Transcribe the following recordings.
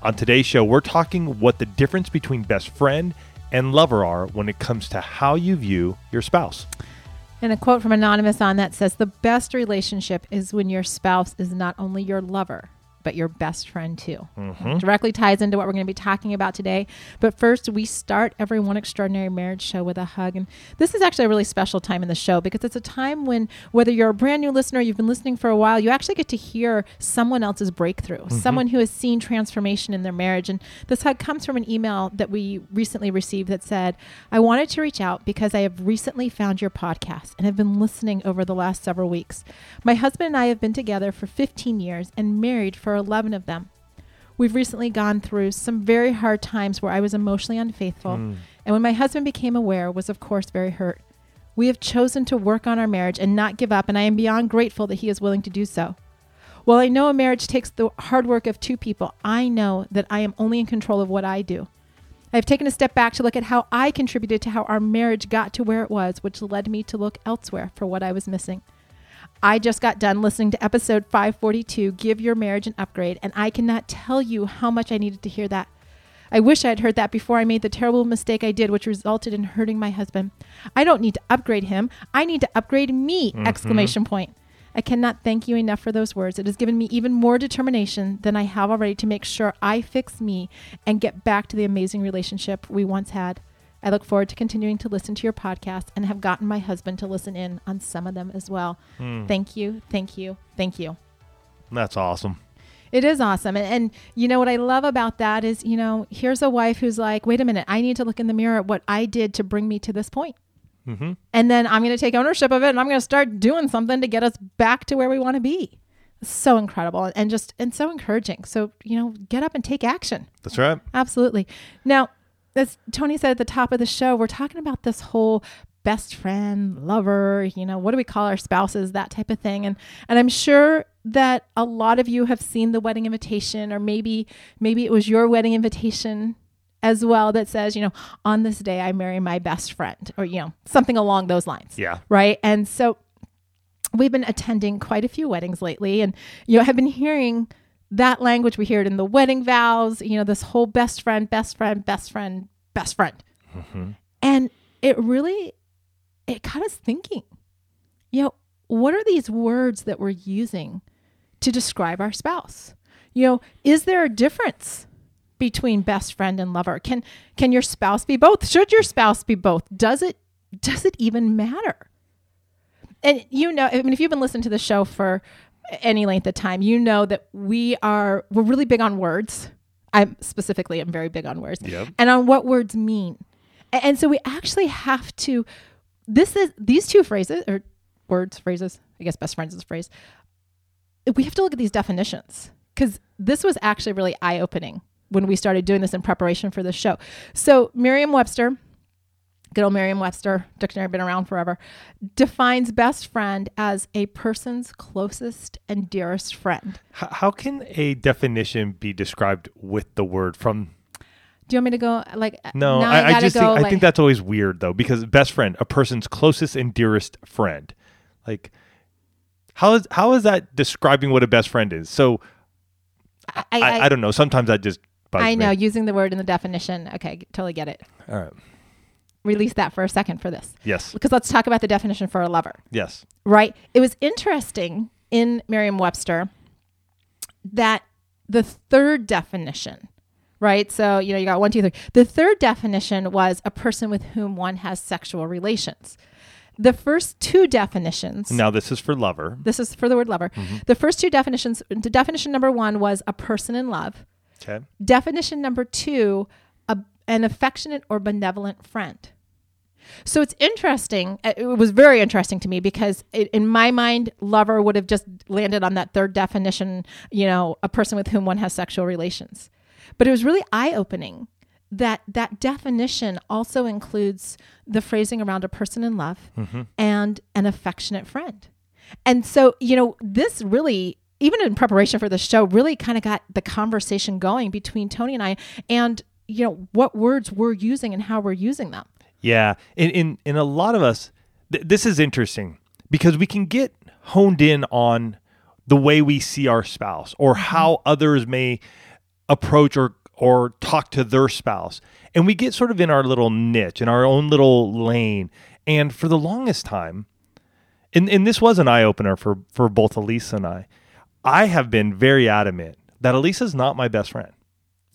On today's show, we're talking what the difference between best friend and lover are when it comes to how you view your spouse. And a quote from Anonymous on that says The best relationship is when your spouse is not only your lover, but your best friend too. Mm-hmm. Directly ties into what we're going to be talking about today. But first, we start every one extraordinary marriage show with a hug. And this is actually a really special time in the show because it's a time when, whether you're a brand new listener, you've been listening for a while, you actually get to hear someone else's breakthrough, Mm-hmm. someone who has seen transformation in their marriage. And this hug comes from an email that we recently received that said, I wanted to reach out because I have recently found your podcast and have been listening over the last several weeks. My husband and I have been together for 15 years and married for 11 of them. We've recently gone through some very hard times where I was emotionally unfaithful, hmm. and when my husband became aware, was of course very hurt. We have chosen to work on our marriage and not give up, and I am beyond grateful that he is willing to do so. While I know a marriage takes the hard work of two people, I know that I am only in control of what I do. I've taken a step back to look at how I contributed to how our marriage got to where it was, which led me to look elsewhere for what I was missing. I just got done listening to episode 542, Give Your Marriage an Upgrade, and I cannot tell you how much I needed to hear that. I wish I had heard that before I made the terrible mistake I did, which resulted in hurting my husband. I don't need to upgrade him. I need to upgrade me! Mm-hmm. Exclamation point. I cannot thank you enough for those words. It has given me even more determination than I have already to make sure I fix me and get back to the amazing relationship we once had. I look forward to continuing to listen to your podcast and have gotten my husband to listen in on some of them as well. Thank you, thank you, thank you. That's awesome. It is awesome. And, and you know what I love about that is, you know, here's a wife who's like, wait a minute, I need to look in the mirror at what I did to bring me to this point. Mm-hmm. And then I'm going to take ownership of it and I'm going to start doing something to get us back to where we want to be. So incredible and just, and so encouraging. So, you know, get up and take action. That's right. Absolutely. Now, as Tony said at the top of the show, we're talking about this whole best friend, lover, you know, what do we call our spouses, that type of thing. And and I'm sure that a lot of you have seen the wedding invitation or maybe maybe it was your wedding invitation as well that says, you know, on this day I marry my best friend or you know, something along those lines Yeah. right? And so we've been attending quite a few weddings lately and you know have been hearing that language we hear it in the wedding vows you know this whole best friend best friend best friend best friend. Mm-hmm. And it really it got us thinking. You know what are these words that we're using to describe our spouse? You know is there a difference between best friend and lover? Can can your spouse be both? Should your spouse be both? Does it does it even matter? And you know, I mean, if you've been listening to the show for any length of time, you know that we are we're really big on words. I'm specifically I'm very big on words Yep. and on what words mean. A- And so we actually have to. This is these two phrases or words phrases. I guess best friends is a phrase. We have to look at these definitions because this was actually really eye opening when we started doing this in preparation for the show. So Merriam-Webster good old Merriam-Webster dictionary been around forever defines best friend as a person's closest and dearest friend. H- how can a definition be described with the word from? Do you want me to go like uh, No, now I, I just go, think, I think that's always weird though because best friend, a person's closest and dearest friend, like how is how is that describing what a best friend is? So I, I, I, I, don't know. Sometimes I just I know Me. using the word in the definition. Okay, totally get it. All right. Release that for a second for this Yes. because let's talk about the definition for a lover. Yes. right? It was interesting in Merriam Webster that the third definition, right? So, you know, you got one, two, three. The third definition was a person with whom one has sexual relations. The first two definitions. Now this is for lover. This is for the word lover. Mm-hmm. The first two definitions. Definition number one was a person in love. Okay. Definition number two, an affectionate or benevolent friend. So it's interesting. uh, It was very interesting to me because it, in my mind, lover would have just landed on that third definition, you know, a person with whom one has sexual relations. But it was really eye opening that that definition also includes the phrasing around a person in love and an affectionate friend. And so, you know, this really, even in preparation for the show, really kind of got the conversation going between Tony and I and, you know, what words we're using and how we're using them. Yeah, in in, in a lot of us, th- this is interesting because we can get honed in on the way we see our spouse or mm-hmm. how others may approach or or talk to their spouse, and we get sort of in our little niche, in our own little lane. And for the longest time, and and this was an eye opener for for both Elisa and I. I have been very adamant that Elisa's not my best friend.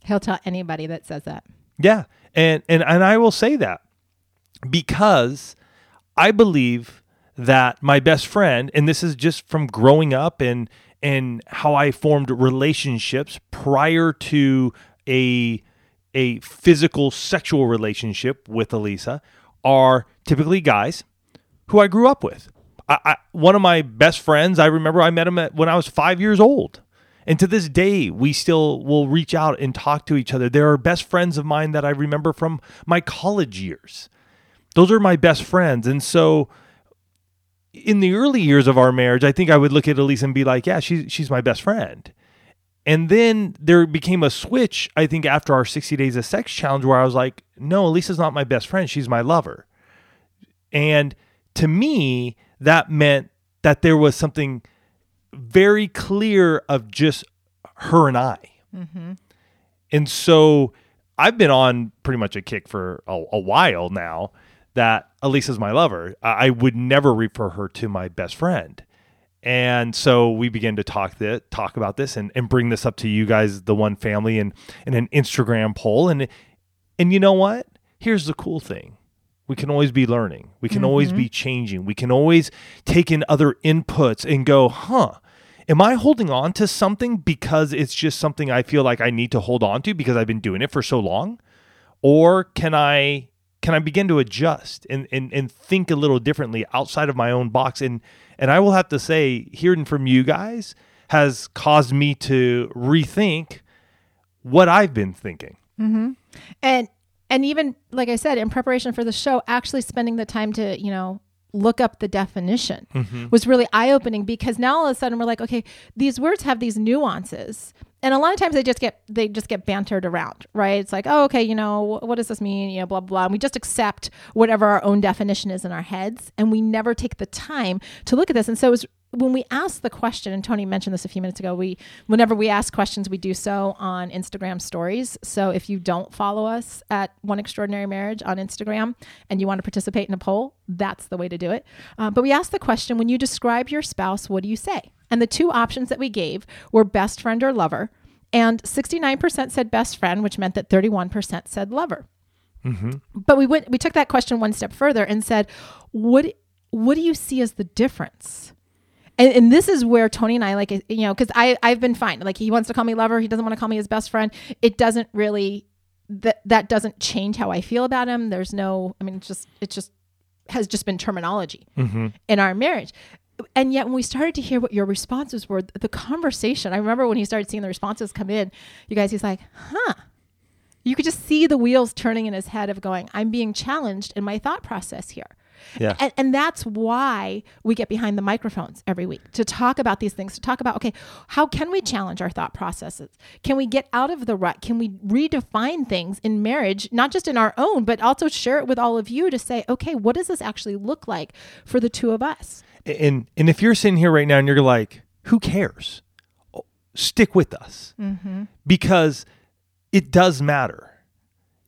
He'll tell anybody that says that. Yeah. And and and I will say that because I believe that my best friend and this is just from growing up and and how I formed relationships prior to a a physical sexual relationship with Elisa are typically guys who I grew up with. I, I, one of my best friends, I remember I met him at, when I was five years old. And to this day, we still will reach out and talk to each other. There are best friends of mine that I remember from my college years. Those are my best friends. And so in the early years of our marriage, I think I would look at Elise and be like, yeah, she's, she's my best friend. And then there became a switch, I think, after our 60 Days of Sex challenge where I was like, no, Elisa's not my best friend. She's my lover. And to me, that meant that there was something very clear of just her and I. Mm-hmm. And so I've been on pretty much a kick for a, a while now that Elisa's my lover. I, I would never refer her to my best friend. And so we began to talk that talk about this and, and bring this up to you guys, the one family, and in an Instagram poll. And and you know what? Here's the cool thing. We can always be learning. We can always mm-hmm. be changing. We can always take in other inputs and go, huh, am I holding on to something because it's just something I feel like I need to hold on to because I've been doing it for so long? Or can I can I begin to adjust and, and, and think a little differently outside of my own box? And and I will have to say, hearing from you guys has caused me to rethink what I've been thinking. Mm-hmm. and and even like i said in preparation for the show actually spending the time to you know look up the definition mm-hmm. was really eye-opening because now all of a sudden we're like okay these words have these nuances. And a lot of times they just get they just get bantered around right? It's like oh okay you know what does this mean? You know blah blah blah. And we just accept whatever our own definition is in our heads and we never take the time to look at this. And so it was when we ask the question, and Tony mentioned this a few minutes ago, we whenever we ask questions, we do so on Instagram stories. So if you don't follow us at One Extraordinary Marriage on Instagram and you want to participate in a poll, that's the way to do it. Uh, but we asked the question: When you describe your spouse, what do you say? And the two options that we gave were best friend or lover, and 69% said best friend, which meant that 31% said lover. But we went we took that question one step further and said, what what do you see as the difference? And, and this is where Tony and I like you know because I I've been fine. Like he wants to call me lover. He doesn't want to call me his best friend. It doesn't really that that doesn't change how I feel about him. There's no I mean it's just it just has just been terminology mm-hmm. in our marriage. And yet when we started to hear what your responses were the conversation I remember when he started seeing the responses come in you guys he's like huh. You could just see the wheels turning in his head of going i'm being challenged in my thought process here Yeah. and, and that's why we get behind the microphones every week to talk about these things to talk about okay how can we challenge our thought processes can we get out of the rut can we redefine things in marriage not just in our own but also share it with all of you to say okay what does this actually look like for the two of us and and if you're sitting here right now and you're like, who cares? Stick with us mm-hmm. because it does matter.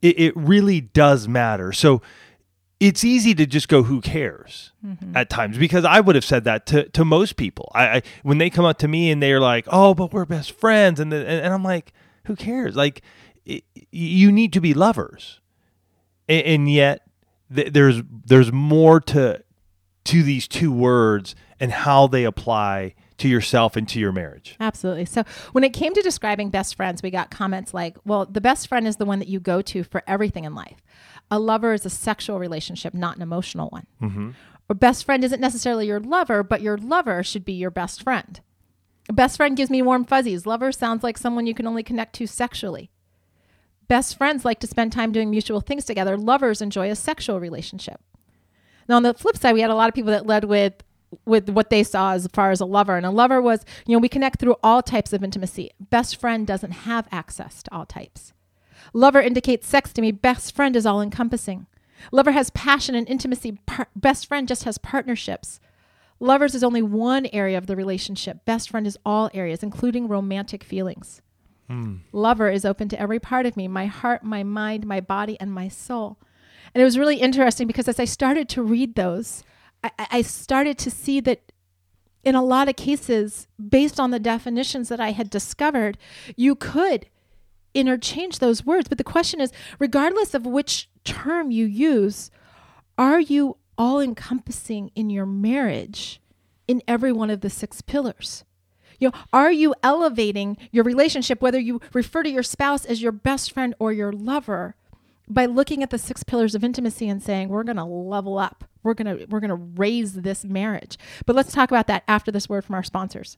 It, it really does matter. So it's easy to just go, who cares mm-hmm. at times because I would have said that to, to most people. I, I when they come up to me and they're like, oh, but we're best friends. And, the, and, and I'm like, who cares? Like, it, you need to be lovers. And, and yet th- there's, there's more to, to these two words and how they apply to yourself and to your marriage. Absolutely. So when it came to describing best friends, we got comments like, well, the best friend is the one that you go to for everything in life. A lover is a sexual relationship, not an emotional one. Mm-hmm. Or best friend isn't necessarily your lover, but your lover should be your best friend. Best friend gives me warm fuzzies. Lover sounds like someone you can only connect to sexually. Best friends like to spend time doing mutual things together. Lovers enjoy a sexual relationship. Now, on the flip side, we had a lot of people that led with with what they saw as far as a lover. And a lover was, you know, we connect through all types of intimacy. Best friend doesn't have access to all types. Lover indicates sex to me. Best friend is all encompassing. Lover has passion and intimacy. Par- best friend just has partnerships. Lovers is only one area of the relationship. Best friend is all areas, including romantic feelings. Hmm. Lover is open to every part of me my heart, my mind, my body, and my soul. And it was really interesting because as I started to read those, I, I started to see that in a lot of cases, based on the definitions that I had discovered, you could interchange those words. But the question is regardless of which term you use, are you all encompassing in your marriage in every one of the six pillars? You know, are you elevating your relationship, whether you refer to your spouse as your best friend or your lover, by looking at the six pillars of intimacy and saying, we're going to level up. We're to we're to raise this marriage. But let's talk about that after this word from our sponsors.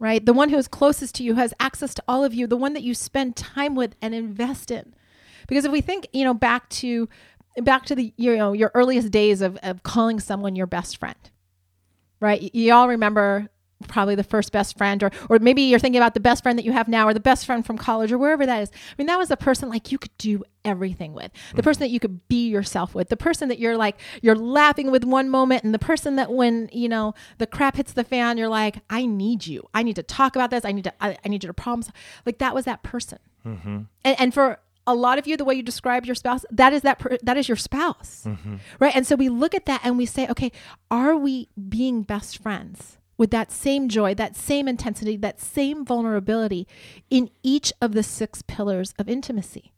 right? The one who is closest to you, who has access to all of you, the one that you spend time with and invest in. Because if we think, you know, back to back to the you know your earliest days of, of calling someone your best friend, right? You all remember probably the first best friend, or or maybe you're thinking about the best friend that you have now, or the best friend from college, or wherever that is. I mean, that was the person like you could do everything with, the hmm. person that you could be yourself with, the person that you're like you're laughing with one moment, and the person that when you know the crap hits the fan, you're like, I need you, I need to talk about this, I need to, I, I need you to problem. solve." Like that was that person, mm-hmm. and, and for a lot of you, the way you describe your spouse, that is that per, that is your spouse, mm-hmm. right? And so we look at that and we say, okay, are we being best friends with that same joy, that same intensity, that same vulnerability in each of the six pillars of intimacy?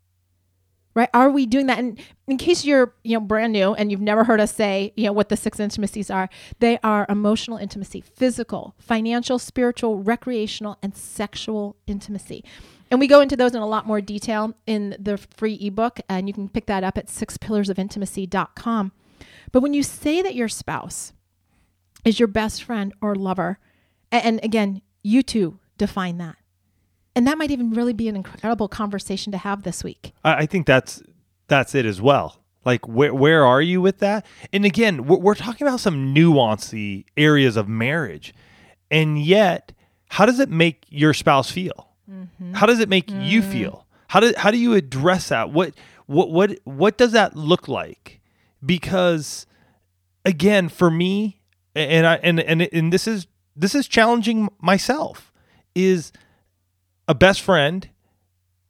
Right? Are we doing that? And in case you're, you know, brand new and you've never heard us say, you know, what the six intimacies are, they are emotional intimacy, physical, financial, spiritual, recreational, and sexual intimacy. And we go into those in a lot more detail in the free ebook, and you can pick that up at sixpillarsofintimacy.com. But when you say that your spouse is your best friend or lover, and again, you two define that. And that might even really be an incredible conversation to have this week. I, think that's that's it as well. Like where where are you with that? And again, we're, we're talking about some nuancy areas of marriage, and yet, how does it make your spouse feel? Mm-hmm. How does it make you mm. feel? How do how do you address that? What what what what does that look like? Because again, for me, and I and and and this is this is challenging myself. Is a best friend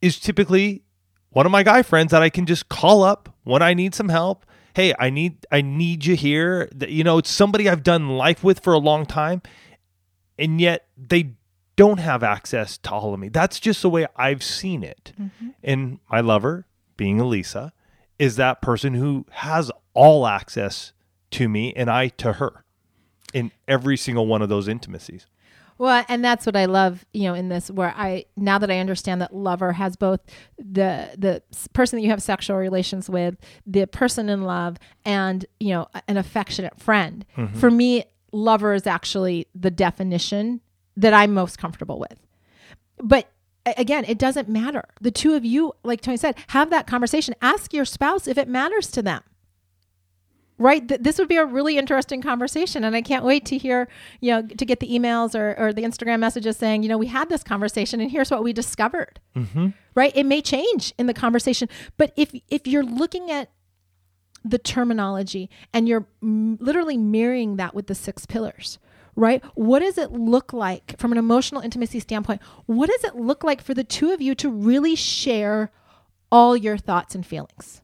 is typically one of my guy friends that I can just call up when I need some help. Hey, I need I need you here. You know, it's somebody I've done life with for a long time, and yet they don't have access to all of me. That's just the way I've seen it. Mm-hmm. And my lover, being Elisa, is that person who has all access to me and I to her in every single one of those intimacies. Well, and that's what I love, you know, in this where I now that I understand that lover has both the the person that you have sexual relations with, the person in love, and you know, an affectionate friend. Mm-hmm. For me, lover is actually the definition that I'm most comfortable with. But again, it doesn't matter. The two of you, like Tony said, have that conversation. Ask your spouse if it matters to them right Th- this would be a really interesting conversation and i can't wait to hear you know to get the emails or, or the instagram messages saying you know we had this conversation and here's what we discovered mm-hmm. right it may change in the conversation but if if you're looking at the terminology and you're m- literally mirroring that with the six pillars right? What does it look like from an emotional intimacy standpoint? What does it look like for the two of you to really share all your thoughts and feelings?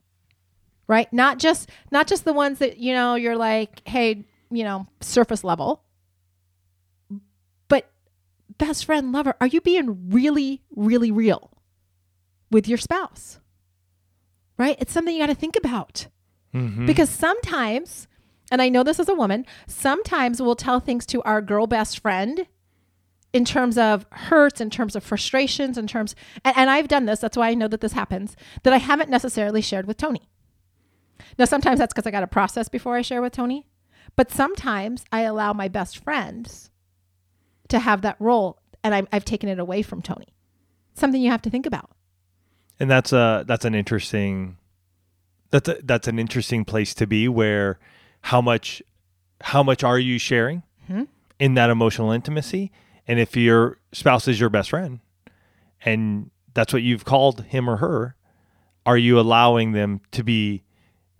Right? Not just not just the ones that, you know, you're like, "Hey, you know, surface level." But best friend, lover, are you being really really real with your spouse? Right? It's something you got to think about. Mm-hmm. Because sometimes, and I know this as a woman, sometimes we'll tell things to our girl best friend in terms of hurts, in terms of frustrations, in terms, and, and I've done this, that's why I know that this happens, that I haven't necessarily shared with Tony. Now, sometimes that's because I got to process before I share with Tony, but sometimes I allow my best friends to have that role, and I'm, I've taken it away from Tony. Something you have to think about. and that's a that's an interesting that's a, that's an interesting place to be where how much how much are you sharing Mhm. in that emotional intimacy and if your spouse is your best friend and that's what you've called him or her are you allowing them to be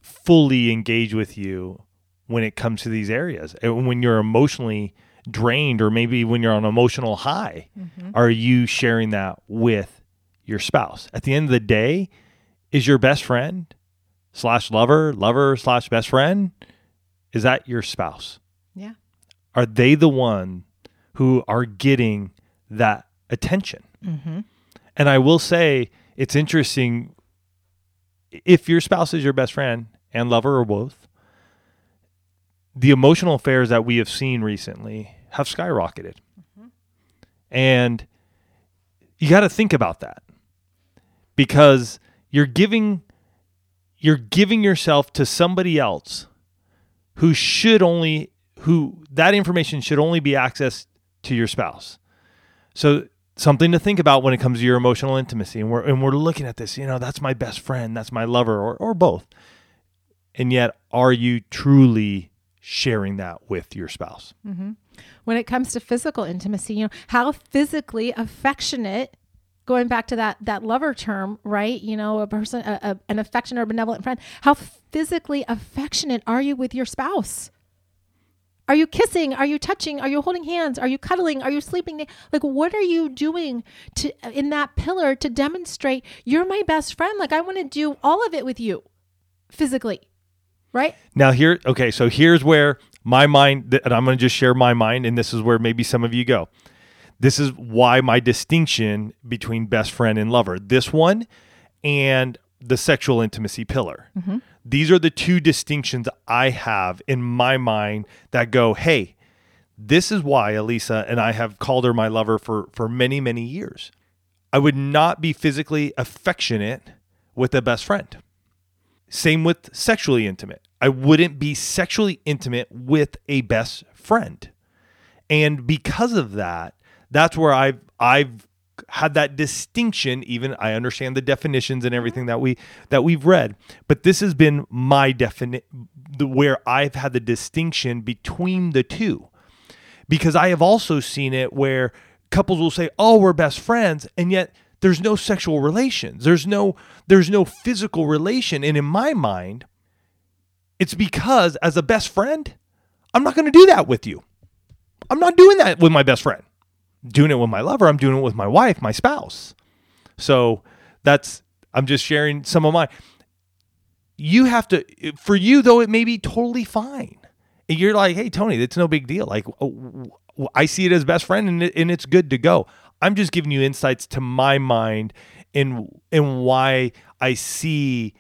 fully engage with you when it comes to these areas. And when you're emotionally drained or maybe when you're on emotional high are you sharing that with your spouse? At the end of the day is your best friend slash lover lover slash best friend is that your spouse? Yeah. are they the one who are getting that attention? Mm-hmm. and i will say it's interesting if your spouse is your best friend and lover or both the emotional affairs that we have seen recently have skyrocketed mm-hmm. and you got to think about that because you're giving you're giving yourself to somebody else who should only who that information should only be accessed to your spouse. So something to think about when it comes to your emotional intimacy and we're and we're looking at this, you know, that's my best friend, that's my lover or or both. And yet are you truly sharing that with your spouse? Mm-hmm. when it comes to physical intimacy you know how physically affectionate going back to that that lover term right? You know a person a, a, an affectionate or benevolent friend how physically affectionate are you with your spouse? Are you kissing? Are you touching? Are you holding hands? Are you cuddling? Are you sleeping? Like what are you doing to in that pillar to demonstrate you're my best friend. Like i want to do all of it with you physically right Now here, okay, so here's where my mind, and I'm going to just share my mind, and this is where maybe some of you go. This is why my distinction between best friend and lover, this one and the sexual intimacy pillar. Mm-hmm. These are the two distinctions I have in my mind that go, hey, this is why Elisa and I have called her my lover for for many many years. I would not be physically affectionate with a best friend. Same with sexually intimate. I wouldn't be sexually intimate with a best friend. And because of that, that's where I've I've had that distinction even I understand the definitions and everything that we that we've read, but this has been my definite where I've had the distinction between the two. Because I have also seen it where couples will say, "Oh, we're best friends," and yet there's no sexual relations. There's no there's no physical relation, and in my mind, it's because as a best friend, I'm not going to do that with you. I'm not doing that with my best friend. I'm doing it with my lover, I'm doing it with my wife, my spouse. So that's I'm just sharing some of my you have to for you though it may be totally fine. And You're like, "Hey Tony, it's no big deal. Like I see it as best friend and, and it's good to go." I'm just giving you insights to my mind in in why I see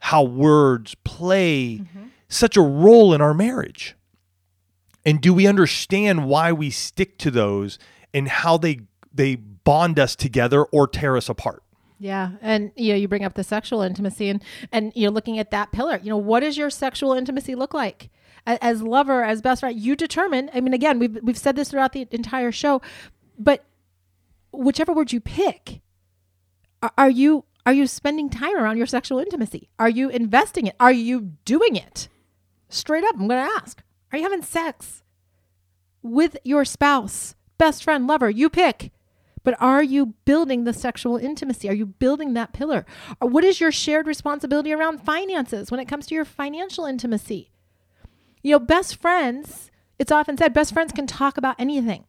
how words play mm-hmm. such a role in our marriage. And do we understand why we stick to those and how they they bond us together or tear us apart? Yeah, and you know, you bring up the sexual intimacy, and and you're looking at that pillar. You know, what does your sexual intimacy look like? As lover, as best friend, you determine. I mean, again, we've we've said this throughout the entire show, but whichever word you pick, are, are you are you spending time around your sexual intimacy? Are you investing it? Are you doing it? Straight up, I'm going to ask: Are you having sex with your spouse, best friend, lover? You pick. But are you building the sexual intimacy? Are you building that pillar? Or what is your shared responsibility around finances when it comes to your financial intimacy? You know, best friends, It's often said best friends can talk about anything.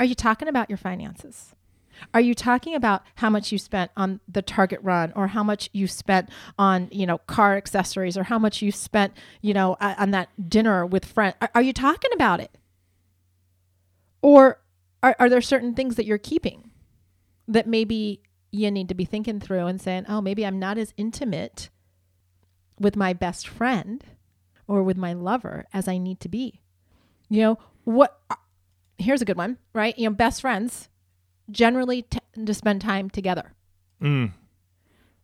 Are you talking about your finances? Are you talking about how much you spent on the Target run or how much you spent on, you know, car accessories or how much you spent, you know, on that dinner with friends? Are, you talking about it? Or are, are there certain things that you're keeping that maybe you need to be thinking through and saying, oh, maybe I'm not as intimate with my best friend or with my lover as I need to be? You know, what here's a good one, right? You know, best friends generally tend to spend time together. Mm.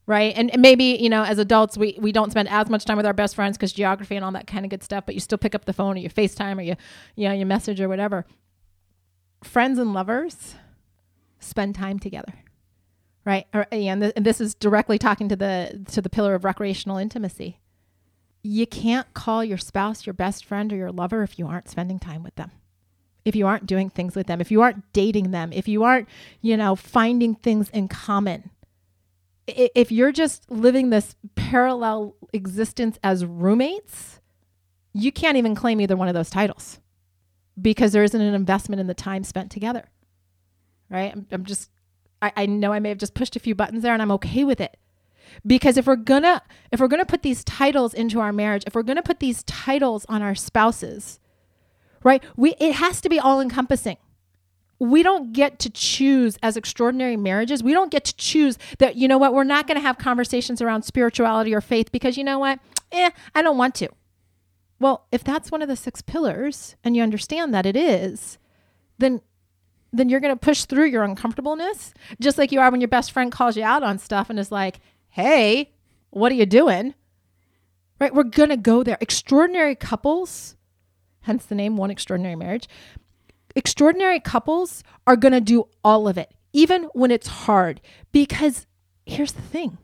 Right. And maybe, you know, as adults, we, we don't spend as much time with our best friends because geography and all that kind of good stuff, but you still pick up the phone or you FaceTime or you, you know, you message or whatever. Friends and lovers spend time together. Right. Or, and, th- and this is directly talking to the, to the pillar of recreational intimacy. You can't call your spouse your best friend or your lover if you aren't spending time with them if you aren't doing things with them, if you aren't dating them, if you aren't, you know, finding things in common, if you're just living this parallel existence as roommates, you can't even claim either one of those titles because there isn't an investment in the time spent together. Right? I'm, I'm just, I, I know I may have just pushed a few buttons there and I'm okay with it because if we're gonna if we're gonna put these titles into our marriage if we're gonna put these titles on our spouses right? We it has to be all encompassing. We don't get to choose as extraordinary marriages. We don't get to choose that, you know what, we're not going to have conversations around spirituality or faith because you know what? Eh, I don't want to. Well, if that's one of the six pillars and you understand that it is, then then you're going to push through your uncomfortableness just like you are when your best friend calls you out on stuff and is like, "Hey, what are you doing?" Right? We're going to go there. Extraordinary couples hence the name One Extraordinary Marriage. Extraordinary couples are going to do all of it, even when it's hard, because here's the thing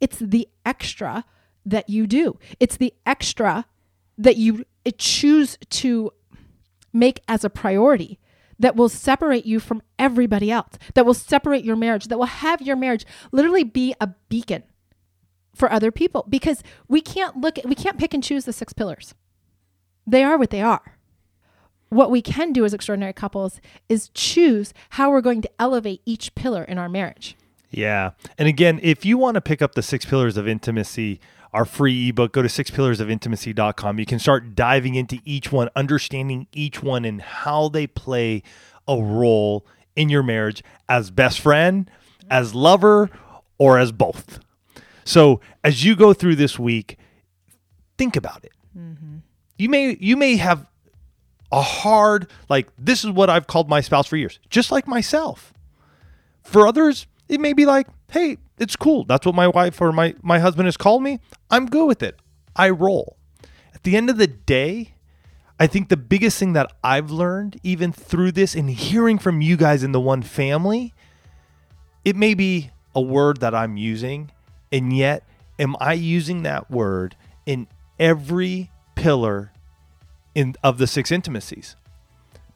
it's the extra that you do, it's the extra that you choose to make as a priority that will separate you from everybody else, that will separate your marriage, that will have your marriage literally be a beacon for other people because we can't look at, we can't pick and choose the six pillars. They are what they are. What we can do as extraordinary couples is choose how we're going to elevate each pillar in our marriage. Yeah. And again, if you want to pick up the six pillars of intimacy, our free ebook, go to sixpillarsofintimacy.com. You can start diving into each one, understanding each one and how they play a role in your marriage as best friend, as lover, or as both. So as you go through this week, think about it. Mm-hmm you may you may have a hard like this is what I've called my spouse for years, just like myself. For others, it may be like, hey, it's cool. That's what my wife or my my husband has called me. I'm good with it. I roll. At the end of the day, I think the biggest thing that I've learned, even through this and hearing from you guys in the one family, it may be a word that I'm using, and yet am I using that word in every pillar in of the six intimacies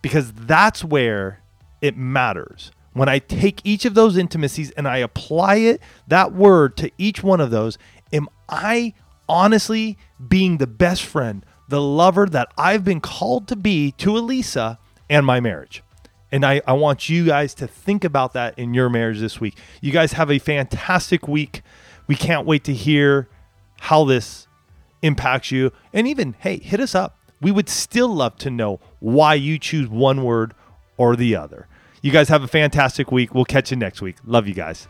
because that's where it matters. When i take each of those intimacies and i apply it that word to each one of those am i honestly being the best friend the lover that i've been called to be to elisa and my marriage? And I, I want you guys to think about that in your marriage this week. You guys have a fantastic week. We can't wait to hear how this impacts you and even hey hit us up we would still love to know why you choose one word or the other. You guys have a fantastic week. We'll catch you next week. Love you guys.